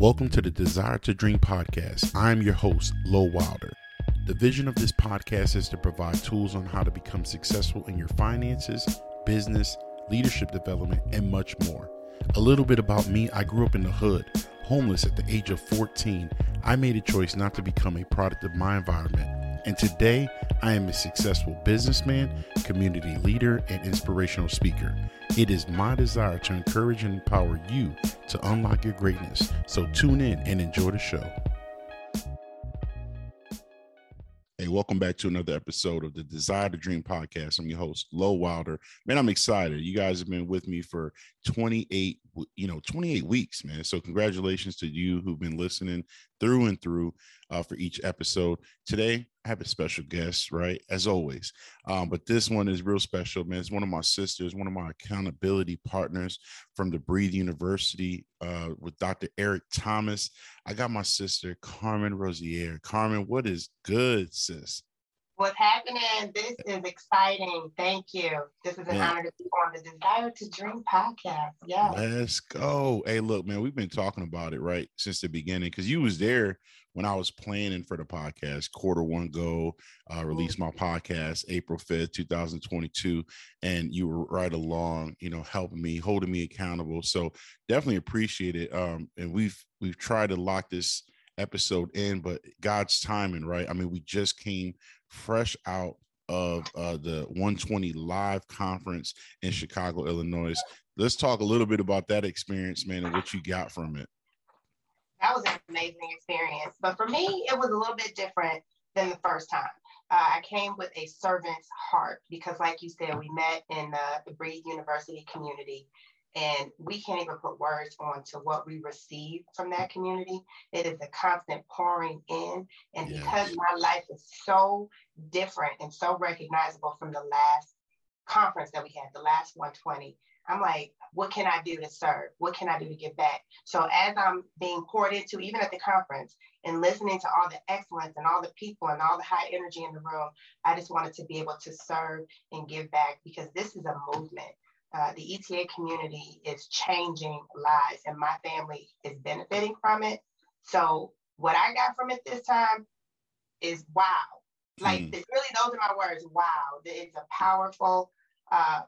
Welcome to the Desire to Dream podcast. I'm your host, Lo Wilder. The vision of this podcast is to provide tools on how to become successful in your finances, business, leadership development, and much more. A little bit about me I grew up in the hood, homeless at the age of 14. I made a choice not to become a product of my environment. And today, I am a successful businessman, community leader, and inspirational speaker. It is my desire to encourage and empower you to unlock your greatness. So tune in and enjoy the show. Hey, welcome back to another episode of the Desire to Dream podcast. I'm your host, Lo Wilder. Man, I'm excited. You guys have been with me for 28, you know, 28 weeks, man. So congratulations to you who've been listening through and through uh, for each episode. Today, I have a special guest, right? As always. Um, but this one is real special, man. It's one of my sisters, one of my accountability partners from the Breathe University uh, with Dr. Eric Thomas. I got my sister, Carmen Rozier. Carmen, what is good, sis? What's happening? This is exciting. Thank you. This is an yeah. honor to be on the Desire to Dream podcast. Yeah. Let's go. Hey, look, man, we've been talking about it right since the beginning because you was there when I was planning for the podcast, quarter one go, uh, release my podcast April 5th, 2022. And you were right along, you know, helping me, holding me accountable. So definitely appreciate it. Um, and we've we've tried to lock this episode in, but God's timing, right? I mean, we just came fresh out of uh, the 120 live conference in Chicago, Illinois. Let's talk a little bit about that experience, man, and what you got from it that was an amazing experience. But for me, it was a little bit different than the first time. Uh, I came with a servant's heart because, like you said, we met in the, Breathe University community, and we can't even put words on to what we receive from that community. It is a constant pouring in. And yes. because my life is so different and so recognizable from the last conference that we had, the last 120, I'm like, what can I do to serve? What can I do to give back? So as I'm being poured into, even at the conference, and listening to all the excellence and all the people and all the high energy in the room, I just wanted to be able to serve and give back because this is a movement. Uh, the ETA community is changing lives, and my family is benefiting from it. So what I got from it this time is wow. Like mm. really, those are my words. Wow, it's a powerful uh,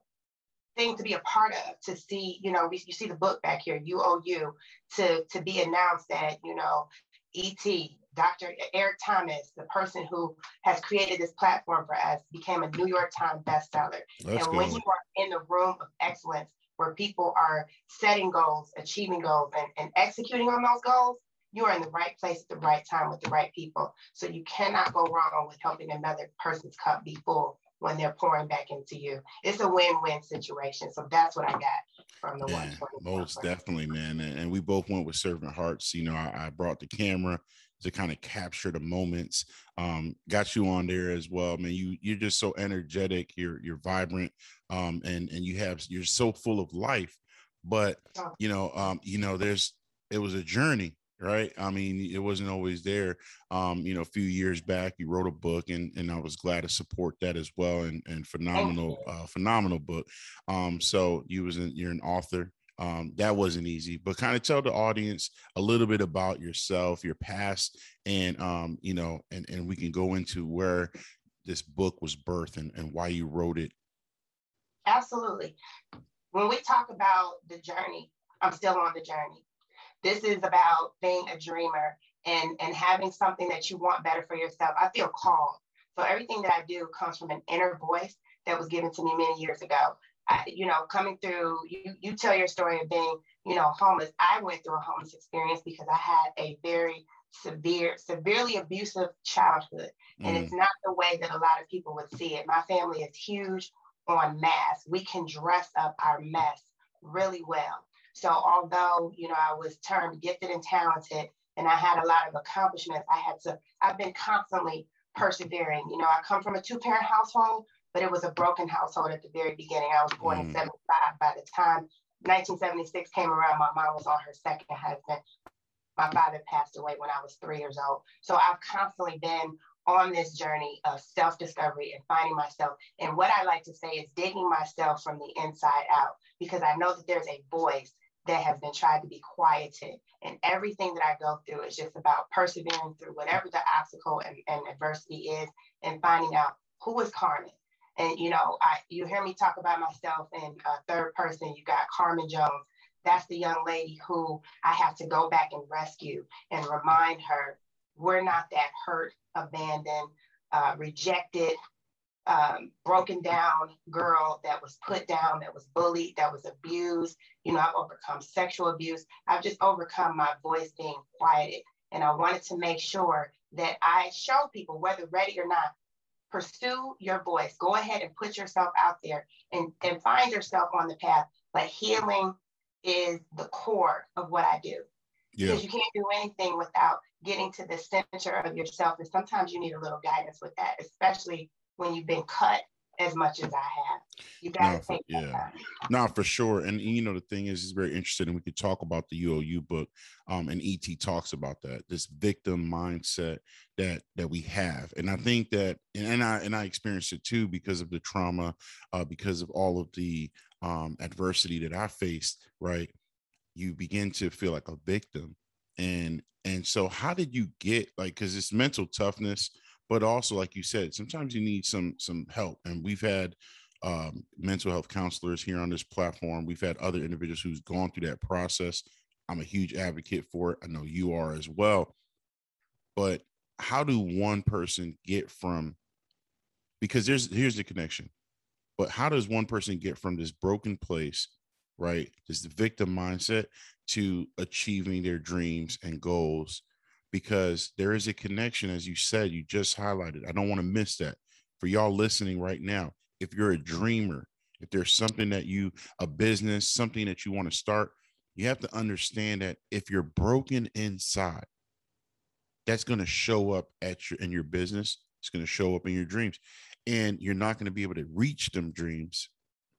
thing to be a part of to see you know we, you see the book back here uou to to be announced that you know et dr eric thomas the person who has created this platform for us became a new york times bestseller. That's and when you are in the room of excellence where people are setting goals achieving goals and, and executing on those goals you are in the right place at the right time with the right people. So you cannot go wrong with helping another person's cup be full when they're pouring back into you. It's a win-win situation. So that's what I got from the yeah, Most definitely, man. And, and, we both went with servant hearts. You know, I, I brought the camera to kind of capture the moments. Um, got you on there as well, man. You you're just so energetic. You're you're vibrant, um, and and you have you're so full of life. But you know, um, you know, there's it was a journey right? I mean, it wasn't always there. Um, you know, a few years back, you wrote a book, and and I was glad to support that as well. And and phenomenal, uh, phenomenal book. Um, so you was an, you're an author. Um, that wasn't easy, but kind of tell the audience a little bit about yourself, your past, and um, you know, and and we can go into where this book was birthed and, and why you wrote it. Absolutely. When we talk about the journey, I'm still on the journey. This is about being a dreamer and, and having something that you want better for yourself. I feel called. So everything that I do comes from an inner voice that was given to me many years ago. I, you know, coming through, you, you tell your story of being, you know, homeless. I went through a homeless experience because I had a very severe, severely abusive childhood. And mm. it's not the way that a lot of people would see it. My family is huge on mass. We can dress up our mess really well. So although, you know, I was termed gifted and talented and I had a lot of accomplishments, I had to, I've been constantly persevering. You know, I come from a two parent household, but it was a broken household at the very beginning. I was born mm. in 75. By the time 1976 came around, my mom was on her second husband. My father passed away when I was three years old. So I've constantly been on this journey of self discovery and finding myself. And what I like to say is digging myself from the inside out because I know that there's a voice that has been tried to be quieted. And everything that I go through is just about persevering through whatever the obstacle and, and adversity is and finding out who is Carmen. And you know, I you hear me talk about myself in a third person. You got Carmen Jones. That's the young lady who I have to go back and rescue and remind her we're not that hurt, abandoned, uh, rejected, um, broken down girl that was put down, that was bullied, that was abused. You know, I've overcome sexual abuse. I've just overcome my voice being quieted. And I wanted to make sure that I show people, whether ready or not, pursue your voice. Go ahead and put yourself out there and, and find yourself on the path. But healing is the core of what I do. Yeah. Because you can't do anything without getting to the center of yourself. And sometimes you need a little guidance with that, especially when you've been cut as much as I have. You got to no, take yeah, no, for sure. And you know, the thing is, it's very interesting, and we could talk about the UOU book. Um, and ET talks about that this victim mindset that that we have, and I think that, and, and I and I experienced it too because of the trauma, uh, because of all of the um, adversity that I faced. Right, you begin to feel like a victim, and and so how did you get like because it's mental toughness but also like you said sometimes you need some some help and we've had um, mental health counselors here on this platform. We've had other individuals who's gone through that process. I'm a huge advocate for it. I know you are as well. But how do one person get from because there's here's the connection but how does one person get from this broken place right this victim mindset to achieving their dreams and goals because there is a connection, as you said, you just highlighted. I don't want to miss that for y'all listening right now. If you're a dreamer, if there's something that you, a business, something that you want to start, you have to understand that if you're broken inside, that's going to show up at your in your business. It's going to show up in your dreams, and you're not going to be able to reach them dreams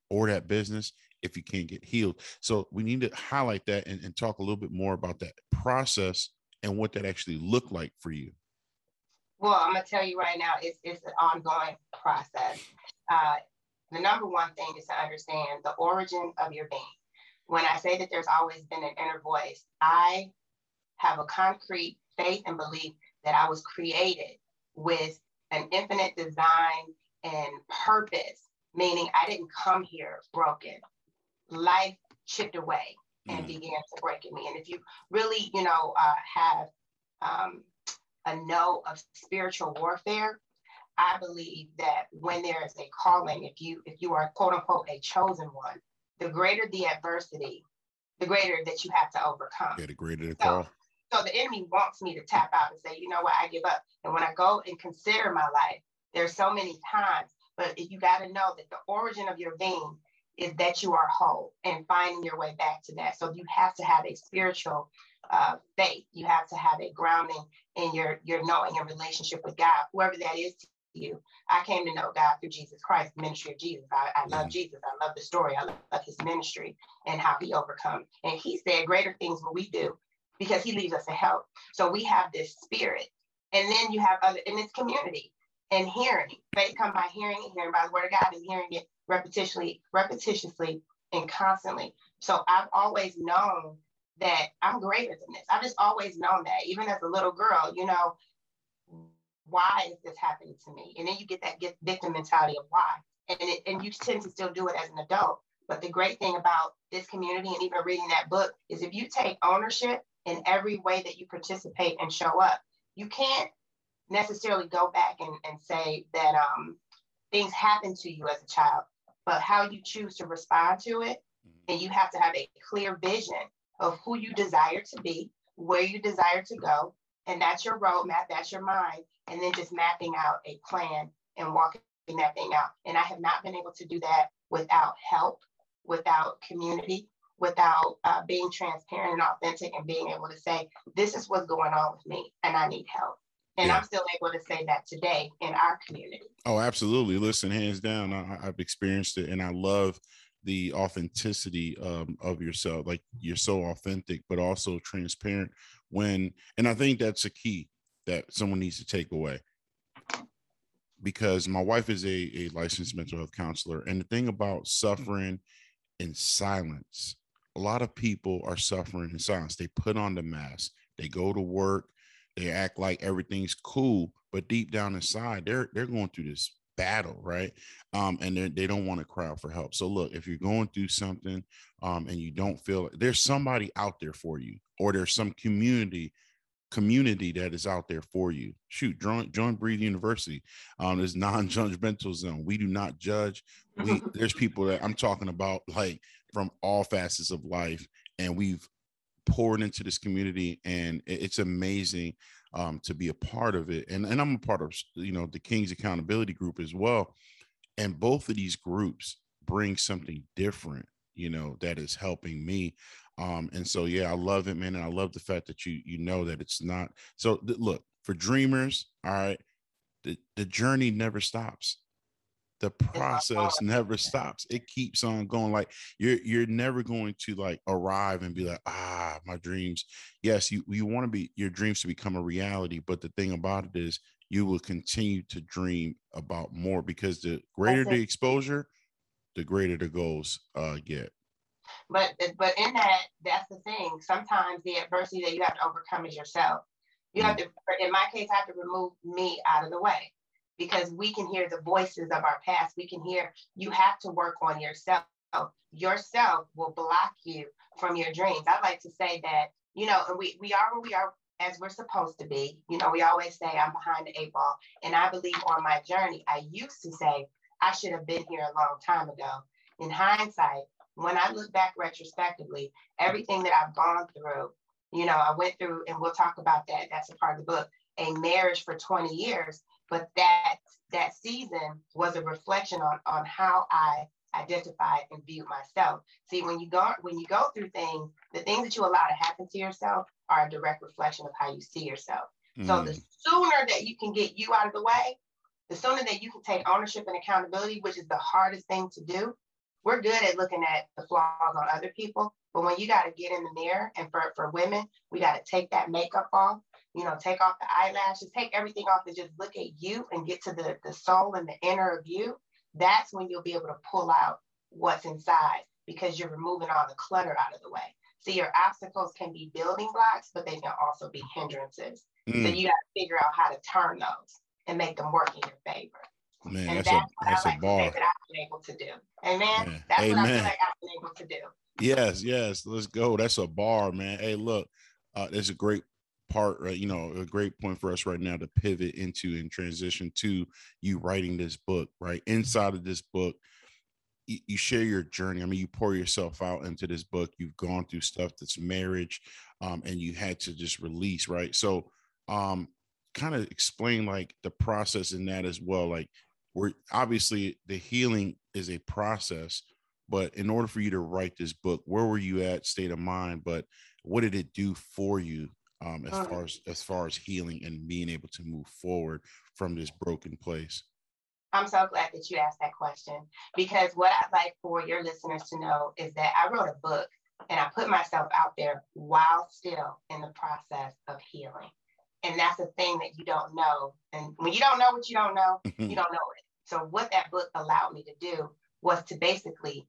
or that business if you can't get healed. So we need to highlight that and, and talk a little bit more about that process and what that actually looked like for you? Well, I'm gonna tell you right now, it's it's an ongoing process. Uh, the number one thing is to understand the origin of your being. When I say that there's always been an inner voice, I have a concrete faith and belief that I was created with an infinite design and purpose, meaning I didn't come here broken. Life chipped away and mm. began to break in me. And if you really, you know, uh, have um, a know of spiritual warfare, I believe that when there is a calling, if you if you are quote unquote a chosen one, the greater the adversity, the greater that you have to overcome. Yeah, the greater the so, call. So the enemy wants me to tap out and say, you know what, I give up. And when I go and consider my life, there's so many times, but you got to know that the origin of your being is that you are whole and finding your way back to that. So you have to have a spiritual uh, faith. You have to have a grounding in your your knowing and relationship with God, whoever that is to you. I came to know God through Jesus Christ, the ministry of Jesus. I, I love Jesus. I love the story. I love, his ministry and how he overcome. And he said greater things will we do because he leaves us to help. So we have this spirit. And then you have other, in this community and hearing. Faith come by hearing and hearing by the word of God and hearing it repetitiously, repetitiously, and constantly. So I've always known that I'm greater than this. I've just always known that, even as a little girl, you know, why is this happening to me? And then you get that get victim mentality of why. And, it, and you tend to still do it as an adult. But the great thing about this community and even reading that book is if you take ownership in every way that you participate and show up, you can't necessarily go back and, and say that um, things happened to you as a child but how you choose to respond to it. Mm-hmm. And you have to have a clear vision of who you desire to be, where you desire to go. And that's your roadmap, that's your mind. And then just mapping out a plan and walking that thing out. And I have not been able to do that without help, without community, without uh, being transparent and authentic and being able to say, this is what's going on with me and I need help. And yeah. I'm still able to say that today in our community. Oh, absolutely. Listen, hands down, I, have experienced it and I love the authenticity um, of yourself. Like you're so authentic, but also transparent when, and I think that's a key that someone needs to take away because my wife is a, a licensed mental health counselor. And the thing about suffering in silence a lot of people are suffering in silence. They put on the mask, they go to work, they act like everything's cool, but deep down inside, they're they're going through this battle, right? Um, and they don't want to cry out for help. So look, if you're going through something um, and you don't feel there's somebody out there for you, or there's some community community that is out there for you. Shoot, join join Breathe University. Um, there's non-judgmental zone. We do not judge. We there's people that I'm talking about like from all facets of life, and we've poured into this community, and it's amazing um, to be a part of it. And and I'm a part of you know the King's Accountability Group as well. And both of these groups bring something different, you know, that is helping me. Um, and so yeah, I love it, man. And I love the fact that you you know that it's not so th- look for dreamers, all right, the, the journey never stops the process never stops. It keeps on going like you're you're never going to like arrive and be like ah my dreams. Yes you you want to be your dreams to become a reality but the thing about it is you will continue to dream about more because the greater the exposure the greater the goals uh get. But but in that that's the thing. Sometimes the adversity that you have to overcome is yourself. You mm. have to in my case i have to remove me out of the way because we can hear the voices of our past. We can hear you have to work on yourself. Yourself will block you from your dreams. I like to say that, you know, and we, we are where we are as we're supposed to be. You know, we always say I'm behind the eight ball. And I believe on my journey, I used to say I should have been here a long time ago. In hindsight, when I look back retrospectively, everything that I've gone through, you know, I went through, and we'll talk about that. That's a part of the book, a marriage for 20 years but that that season was a reflection on on how I identified and viewed myself. See, when you go when you go through things, the things that you allow to happen to yourself are a direct reflection of how you see yourself. Mm. So the sooner that you can get you out of the way, the sooner that you can take ownership and accountability, which is the hardest thing to do. We're good at looking at the flaws on other people, but when you got to get in the mirror, and for, for women, we got to take that makeup off you know, take off the eyelashes, take everything off and just look at you and get to the, the soul and the inner of you, that's when you'll be able to pull out what's inside because you're removing all the clutter out of the way. So your obstacles can be building blocks, but they can also be hindrances. Mm. So you got to figure out how to turn those and make them work in your favor. Man, and that's, that's a that's like a bar. That I've been able to do. Amen. That's Amen. what I feel like I've been able to do. Yes, yes. Let's go. That's a bar, man. Hey, look, uh, it's a great part, right? You know, a great point for us right now to pivot into and transition to you writing this book, right? Inside of this book, you, you share your journey. I mean, you pour yourself out into this book. You've gone through stuff that's marriage, um, and you had to just release, right? So, um, kind of explain like the process in that as well. Like, we're obviously the healing is a process, but in order for you to write this book, where were you at, state of mind? But what did it do for you um, as far as as far as healing and being able to move forward from this broken place? I'm so glad that you asked that question because what I'd like for your listeners to know is that I wrote a book and I put myself out there while still in the process of healing. And that's a thing that you don't know. And when you don't know what you don't know, you don't know it. So, what that book allowed me to do was to basically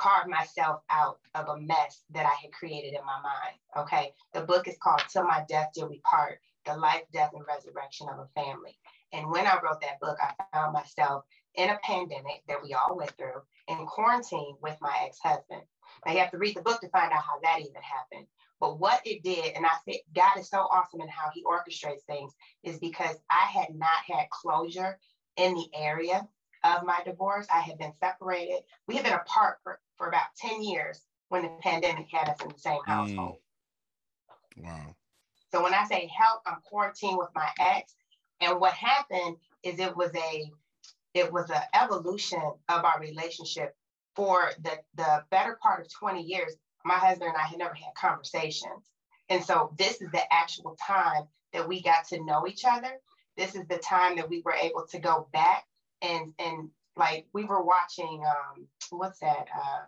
carve myself out of a mess that I had created in my mind. Okay. The book is called Till My Death Till We Part The Life, Death, and Resurrection of a Family. And when I wrote that book, I found myself in a pandemic that we all went through in quarantine with my ex husband. Now, you have to read the book to find out how that even happened. But what it did, and I said, God is so awesome in how he orchestrates things, is because I had not had closure in the area of my divorce. I had been separated. We had been apart for, for about 10 years when the pandemic had us in the same household. Mm. Wow. So when I say help, I'm quarantined with my ex. And what happened is it was a it was an evolution of our relationship for the, the better part of 20 years. My husband and I had never had conversations. And so this is the actual time that we got to know each other. This is the time that we were able to go back and and like we were watching um what's that uh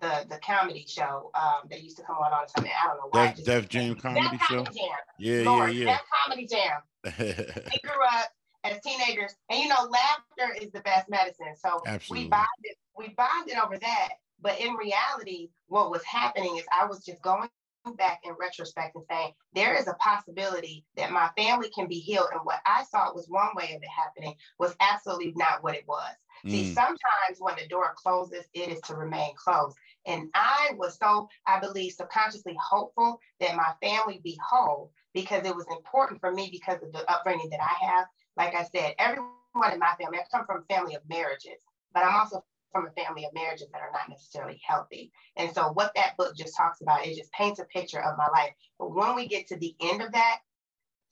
the the comedy show um that used to come on all the time. I don't know why. Def, Def Jam comedy show. Comedy Jam. Yeah, Lord, yeah, yeah. Def Comedy Jam. we grew up as teenagers, and you know, laughter is the best medicine. So Absolutely. we bonded, we bonded over that. But in reality, what was happening is I was just going back in retrospect and saying there is a possibility that my family can be healed. And what I thought was one way of it happening was absolutely not what it was. Mm. See, sometimes when the door closes, it is to remain closed. And I was so, I believe, subconsciously hopeful that my family be whole because it was important for me because of the upbringing that I have. Like I said, everyone in my family, I come from a family of marriages, but I'm also from a family of marriages that are not necessarily healthy. And so what that book just talks about, it just paints a picture of my life. But when we get to the end of that,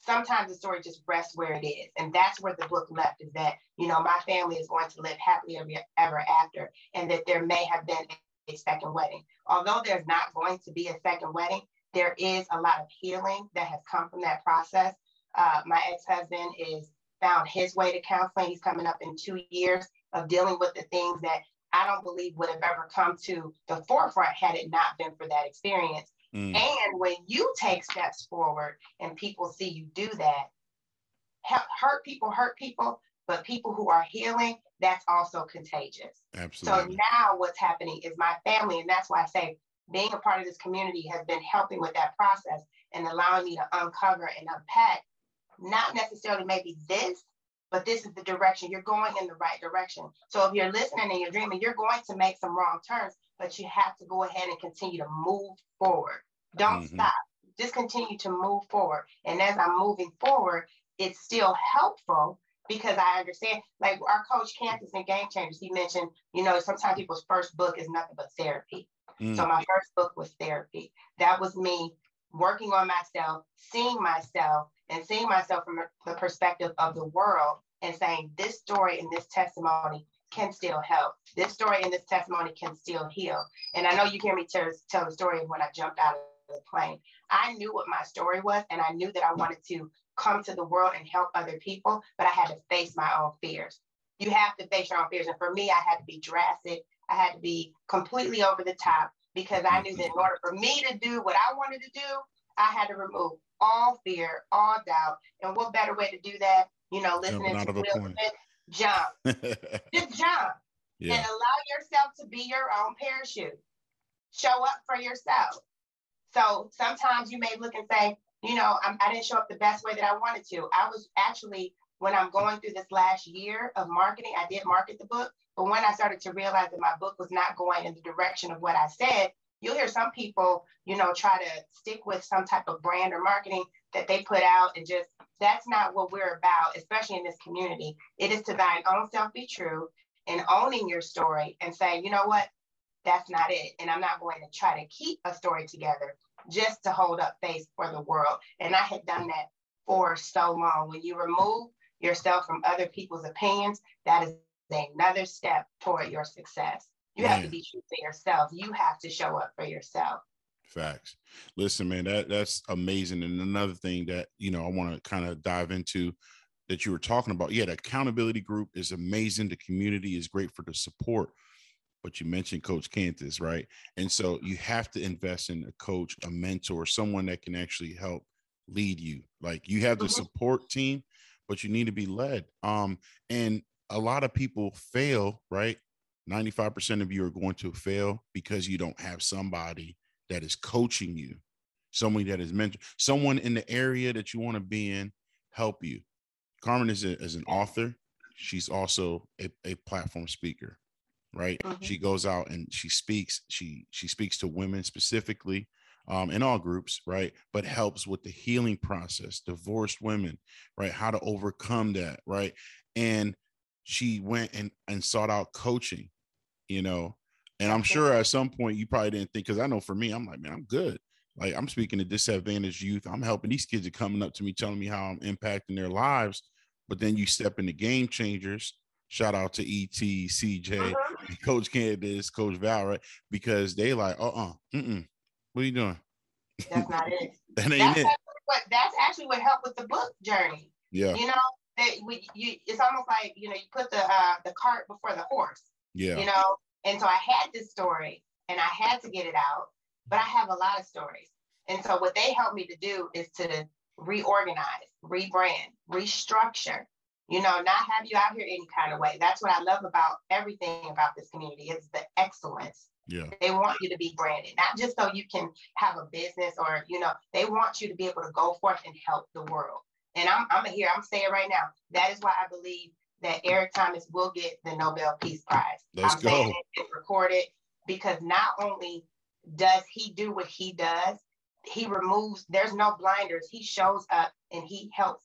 sometimes the story just rests where it is. And that's where the book left is that, you know, my family is going to live happily ever after, and that there may have been a second wedding. Although there's not going to be a second wedding, there is a lot of healing that has come from that process. Uh, my ex-husband is found his way to counseling. He's coming up in two years of dealing with the things that I don't believe would have ever come to the forefront had it not been for that experience. Mm. And when you take steps forward and people see you do that, hurt people hurt people, but people who are healing, that's also contagious. Absolutely. So now what's happening is my family, and that's why I say being a part of this community has been helping with that process and allowing me to uncover and unpack not necessarily maybe this, but this is the direction. You're going in the right direction. So if you're listening and you're dreaming, you're going to make some wrong turns, but you have to go ahead and continue to move forward. Don't mm-hmm. stop. Just continue to move forward. And as I'm moving forward, it's still helpful because I understand, like our coach Kantis in Game Changers, he mentioned, you know, sometimes people's first book is nothing but therapy. Mm. So my first book was therapy. That was me working on myself, seeing myself, and seeing myself from the perspective of the world and saying this story and this testimony can still help. This story and this testimony can still heal. And I know you hear me tell, tell the story of when I jumped out of the plane. I knew what my story was, and I knew that I wanted to come to the world and help other people, but I had to face my own fears. You have to face your own fears. And for me, I had to be drastic. I had to be completely over the top because I knew that in order for me to do what I wanted to do, I had to remove all fear, all doubt. And what better way to do that you know, listening to Will Smith, jump. Just jump. Yeah. And allow yourself to be your own parachute. Show up for yourself. So sometimes you may look and say, you know, I'm, I did not show up the best way that I wanted to. I was actually, when I'm going through this last year of marketing, I did market the book. But when I started to realize that my book was not going in the direction of what I said, you'll hear some people, you know, try to stick with some type of brand or marketing that they put out and just that's not what we're about, especially in this community. It is to thine own self be true and owning your story and saying, you know what, that's not it. And I'm not going to try to keep a story together just to hold up face for the world. And I had done that for so long. When you remove yourself from other people's opinions, that is another step toward your success. You Man. have to mm. be true to yourself. You have to show up for yourself. Facts. Listen, man, that that's amazing. And another thing that you know I want to kind of dive into that you were talking about. Yeah, the accountability group is amazing. The community is great for the support. But you mentioned Coach Kantis, right? And so you have to invest in a coach, a mentor, someone that can actually help lead you. Like you have the mm-hmm. support team, but you need to be led. Um, and a lot of people fail, right? 95% of you are going to fail because you don't have somebody that is coaching you, someone that is mentor, someone in the area that you want to be in, help you. Carmen is, a, is an author. She's also a, a platform speaker, right? Mm-hmm. She goes out and she speaks. She she speaks to women specifically um, in all groups, right? But helps with the healing process, divorced women, right? How to overcome that, right? And she went and, and sought out coaching, you know, and I'm sure at some point you probably didn't think, because I know for me, I'm like, man, I'm good. Like I'm speaking to disadvantaged youth. I'm helping these kids are coming up to me telling me how I'm impacting their lives. But then you step into game changers. Shout out to ET, CJ, uh-huh. Coach Kantis, Coach Val, right? Because they like, uh-uh, mm-mm. What are you doing? That's not it. that ain't that's it. What, that's actually what helped with the book journey. Yeah. You know, that we, you, it's almost like, you know, you put the uh, the cart before the horse. Yeah. You know, and so I had this story and I had to get it out, but I have a lot of stories. And so what they helped me to do is to reorganize, rebrand, restructure, you know, not have you out here any kind of way. That's what I love about everything about this community is the excellence Yeah. They want you to be branded, not just so you can have a business or, you know, they want you to be able to go forth and help the world. And I'm, I'm here, I'm saying right now, that is why I believe that Eric Thomas will get the Nobel Peace Prize. Let's I'm go. saying it, it's recorded because not only does he do what he does, he removes, there's no blinders. He shows up and he helps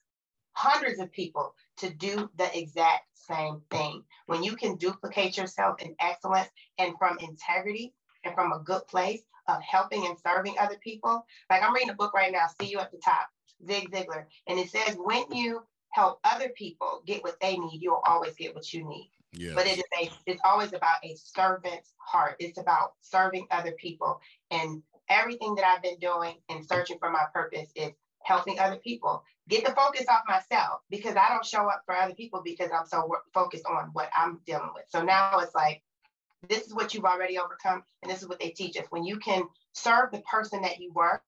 hundreds of people to do the exact same thing. When you can duplicate yourself in excellence and from integrity and from a good place of helping and serving other people. Like I'm reading a book right now, See You at the Top, Zig Ziglar, and it says when you help other people get what they need, you'll always get what you need. Yeah. But it is a it's always about a servant's heart. It's about serving other people. And everything that I've been doing and searching for my purpose is helping other people. Get the focus off myself because I don't show up for other people because I'm so focused on what I'm dealing with. So now it's like, this is what you've already overcome, and this is what they teach us. When you can serve the person that you were,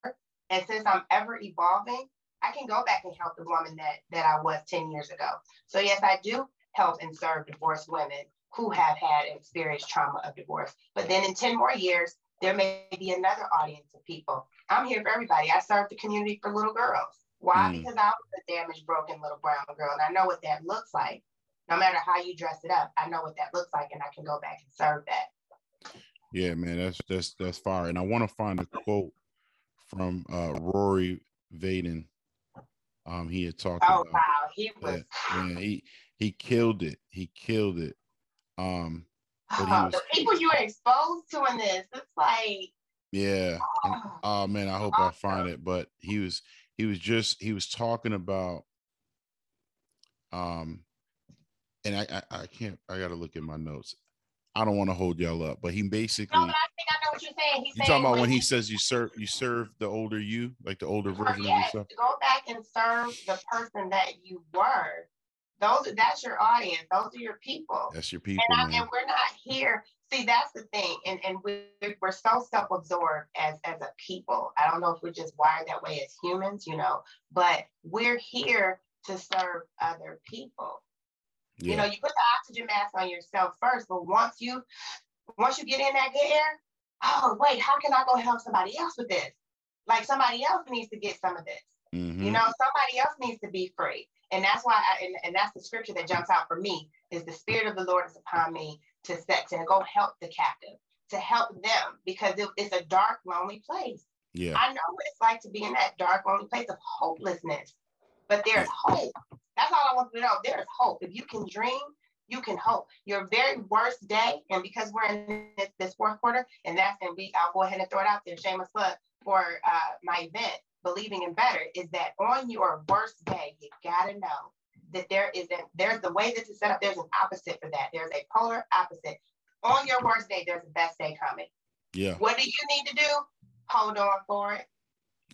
and since I'm ever evolving, I can go back and help the woman that that I was 10 years ago. So yes, I do help and serve divorced women who have had experienced trauma of divorce. But then in 10 more years, there may be another audience of people. I'm here for everybody. I serve the community for little girls. Why? Mm. Because I was a damaged, broken little brown girl, and I know what that looks like. No matter how you dress it up, I know what that looks like, and I can go back and serve that. Yeah, man, that's that's that's fire. And I want to find a quote from uh, Rory Vaden. Um, he had talked. Oh about wow, he was. That, man, he he killed it. He killed it. Um, but he was, the people you are exposed to in this, it's like. Yeah. And, oh man, I hope I find it. But he was he was just he was talking about um and I I, I can't I gotta look at my notes. I don't want to hold y'all up, but he basically. No, but I think I know what you're saying. He's you talking about when he, says you serve you serve the older you, like the older version yes, of yourself. Go back and serve the person that you were. Those that's your audience. Those are your people. That's your people. And, I, and we're not here. See, that's the thing. And and we we're so self-absorbed as as a people. I don't know if we're just wired that way as humans, you know, but we're here to serve other people. Yeah. You know, you put the oxygen mask on yourself first, but once you once you get in that good air, oh wait, how can I go help somebody else with this? Like somebody else needs to get some of this. Mm-hmm. You know, somebody else needs to be free. And that's why I, and, and that's the scripture that jumps out for me is the spirit of the Lord is upon me to set to go help the captive, to help them because it, it's a dark, lonely place. Yeah. I know what it's like to be in that dark, lonely place of hopelessness, but there's hope. That's all I want you to know. There's hope. If you can dream, you can hope. Your very worst day, and because we're in this, this fourth quarter, and that's and we, I'll go ahead and throw it out there, shameless plug for uh, my event, believing in better, is that on your worst day, you gotta know that there is a there's the way this is set up. There's an opposite for that. There's a polar opposite. On your worst day, there's a best day coming. Yeah. What do you need to do? Hold on for it.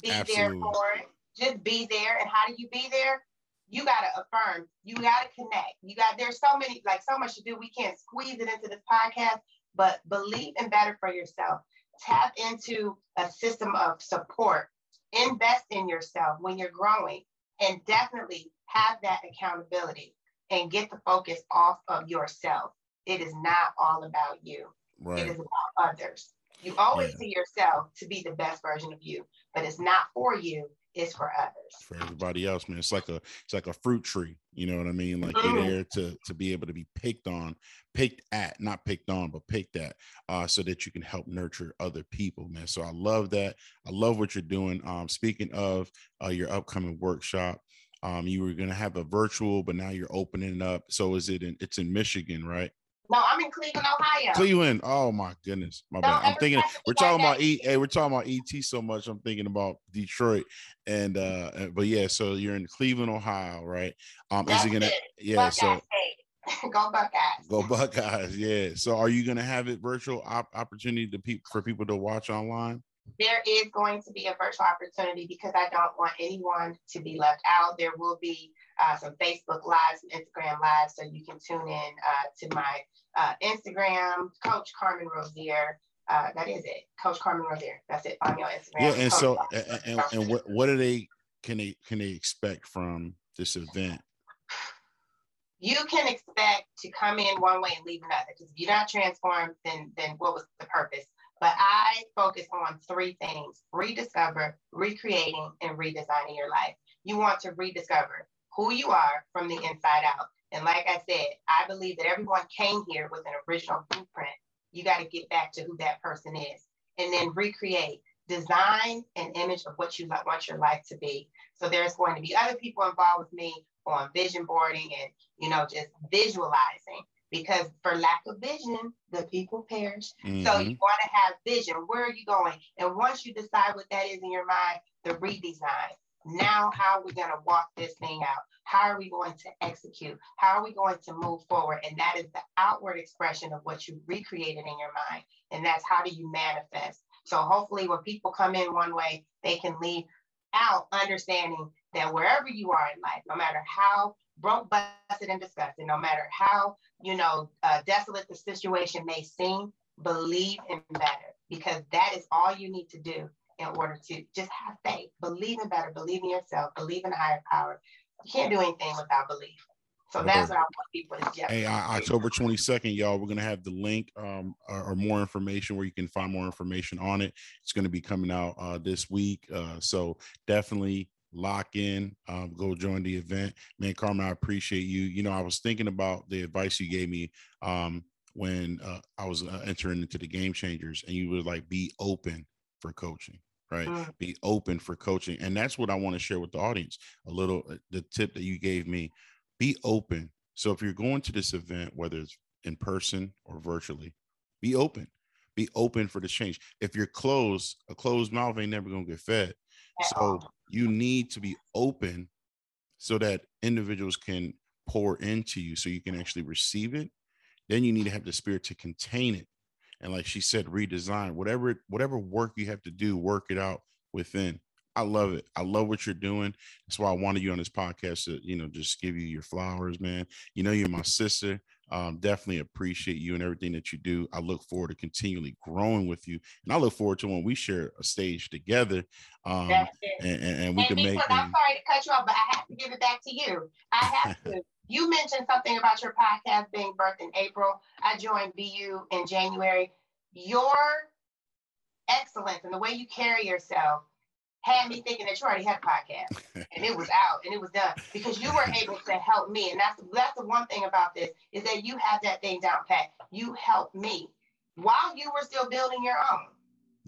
Be Absolutely. there for it. Just be there. And how do you be there? You got to affirm, you got to connect. You got, there's so many, like so much to do. We can't squeeze it into this podcast, but believe in better for yourself. Tap into a system of support. Invest in yourself when you're growing and definitely have that accountability and get the focus off of yourself. It is not all about you. Right. It is about others. You always yeah. see yourself to be the best version of you, but it's not for you is for others. For everybody else, man. It's like a it's like a fruit tree. You know what I mean? Like mm-hmm. you're there to to be able to be picked on, picked at, not picked on, but picked at, uh, so that you can help nurture other people, man. So I love that. I love what you're doing. Um, speaking of uh, your upcoming workshop, um, you were gonna have a virtual, but now you're opening it up. So is it in it's in Michigan, right? No, I'm in Cleveland, Ohio. Cleveland. Oh my goodness, my bad. I'm thinking we're talking about E. Hey, we're talking about ET so much. I'm thinking about Detroit, and uh, but yeah. So you're in Cleveland, Ohio, right? Um, That's is it gonna? It. Yeah. Buckeyes so go Buckeyes. Go Buckeyes. Yeah. So are you gonna have it virtual op- opportunity to pe- for people to watch online? there is going to be a virtual opportunity because I don't want anyone to be left out. There will be uh, some Facebook Lives, some Instagram Lives, so you can tune in uh, to my uh, Instagram, Coach Carmen Rozier. Uh, that is it, Coach Carmen Rozier. That's it on your Instagram. Yeah, and Coach so and, and, and what what are they can they can they expect from this event? you can expect to come in one way and leave another. Because if you're not transformed, then then what was the purpose? But I focus on three things: rediscover, recreating, and redesigning your life. You want to rediscover who you are from the inside out. And like I said, I believe that everyone came here with an original blueprint. You got to get back to who that person is, and then recreate, design an image of what you want your life to be. So there's going to be other people involved with me on vision boarding and you know just visualizing because for lack of vision the people perish mm-hmm. so you want to have vision where are you going and once you decide what that is in your mind the redesign now how are we going to walk this thing out? How are we going to execute? How are we going to move forward? And that is the outward expression of what you recreated in your mind. And that's how do you manifest? So hopefully when people come in one way they can leave out understanding that wherever you are in life, no matter how broke, busted, and disgusted, no matter how, you know, uh, desolate the situation may seem, believe in better. Because that is all you need to do in order to just have faith. Believe in better, believe in yourself, believe in a higher power. You can't do anything without belief. So that's what I want people to get. Hey, October 22nd, y'all, we're going to have the link um, or, or, more information where you can find more information on it. It's going to be coming out uh, this week. Uh, so definitely lock in, um, go join the event. Man, Carmen, I appreciate you. You know, I was thinking about the advice you gave me um, when uh, I was uh, entering into the game changers, and you were like be open for coaching right mm. be open for coaching and that's what i want to share with the audience a little uh, the tip that you gave me be open so if you're going to this event whether it's in person or virtually be open be open for the change if you're closed a closed mouth ain't never gonna get fed so you need to be open so that individuals can pour into you so you can actually receive it. Then you need to have the spirit to contain it. And like she said, redesign whatever whatever work you have to do, work it out within. I love it. I love what you're doing. That's why I wanted you on this podcast to, you know, just give you your flowers, man. You know, you're my sister. Um, definitely appreciate you and everything that you do. I look forward to continually growing with you, and I look forward to when we share a stage together. Um, and, and, and, we and can make. I'm sorry to cut you off, but I have to give it back to you. I have to. You mentioned something about your podcast being birthed in April. I joined BU in January. Your excellence and the way you carry yourself had me thinking that you already had a podcast and it was out and it was done because you were able to help me. And that's that's the one thing about this is that you have that thing down pat. You helped me while you were still building your own.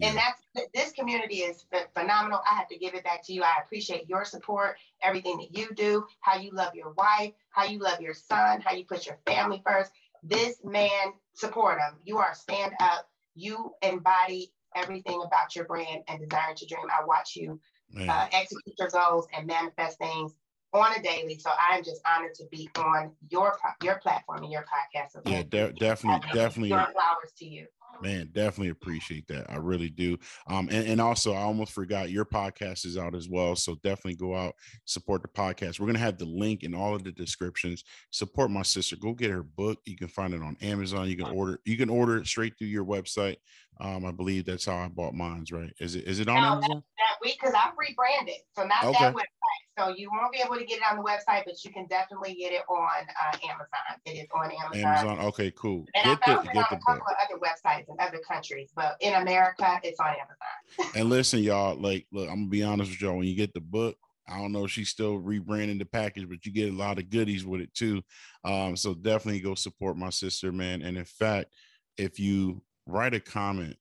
And that's this community is phenomenal. I have to give it back to you. I appreciate your support, everything that you do, how you love your wife, how you love your son, how you put your family first. This man, support him. You are stand up. You embody everything about your brand and desire to dream. I watch you uh, execute your goals and manifest things on a daily. So I'm just honored to be on your your platform and your podcast. So yeah, de- definitely, definitely. flowers to you man definitely appreciate that i really do. Um and, and also i almost forgot your podcast is out as well so definitely go out support the podcast. We're to have the link in all of the descriptions. Support my sister go get her book you can find it on amazon you can order you can order it straight through your website. Um i believe that's how i bought mine's right? Is it is it on no, amazon? that, that week because i rebranded so not okay. that website so you won't be able to get it on the website, but you can definitely get it on uh, Amazon. It is on Amazon. Amazon. Okay, cool. And get I found the, it on a couple book. of other websites in other countries, but in America, it's on Amazon. and listen, y'all, like, look, I'm gonna be honest with y'all. When you get the book, I don't know if she's still rebranding the package, but you get a lot of goodies with it too. Um, so definitely go support my sister, man. And in fact, if you write a comment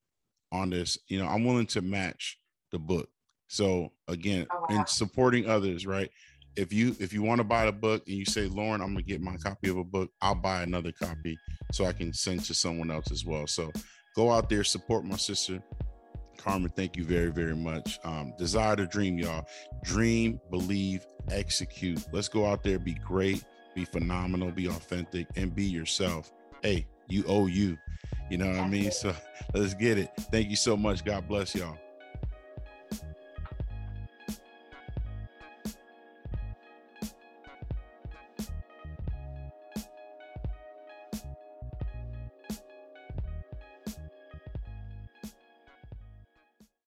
on this, you know, I'm willing to match the book. So again, oh, wow. in supporting others, right? If you if you want to buy the book and you say, Lauren, I'm gonna get my copy of a book, I'll buy another copy so I can send to someone else as well. So go out there, support my sister. Carmen, thank you very, very much. Um, desire to dream, y'all. Dream, believe, execute. Let's go out there, be great, be phenomenal, be authentic, and be yourself. Hey, you owe you. You know what I mean? So let's get it. Thank you so much. God bless y'all.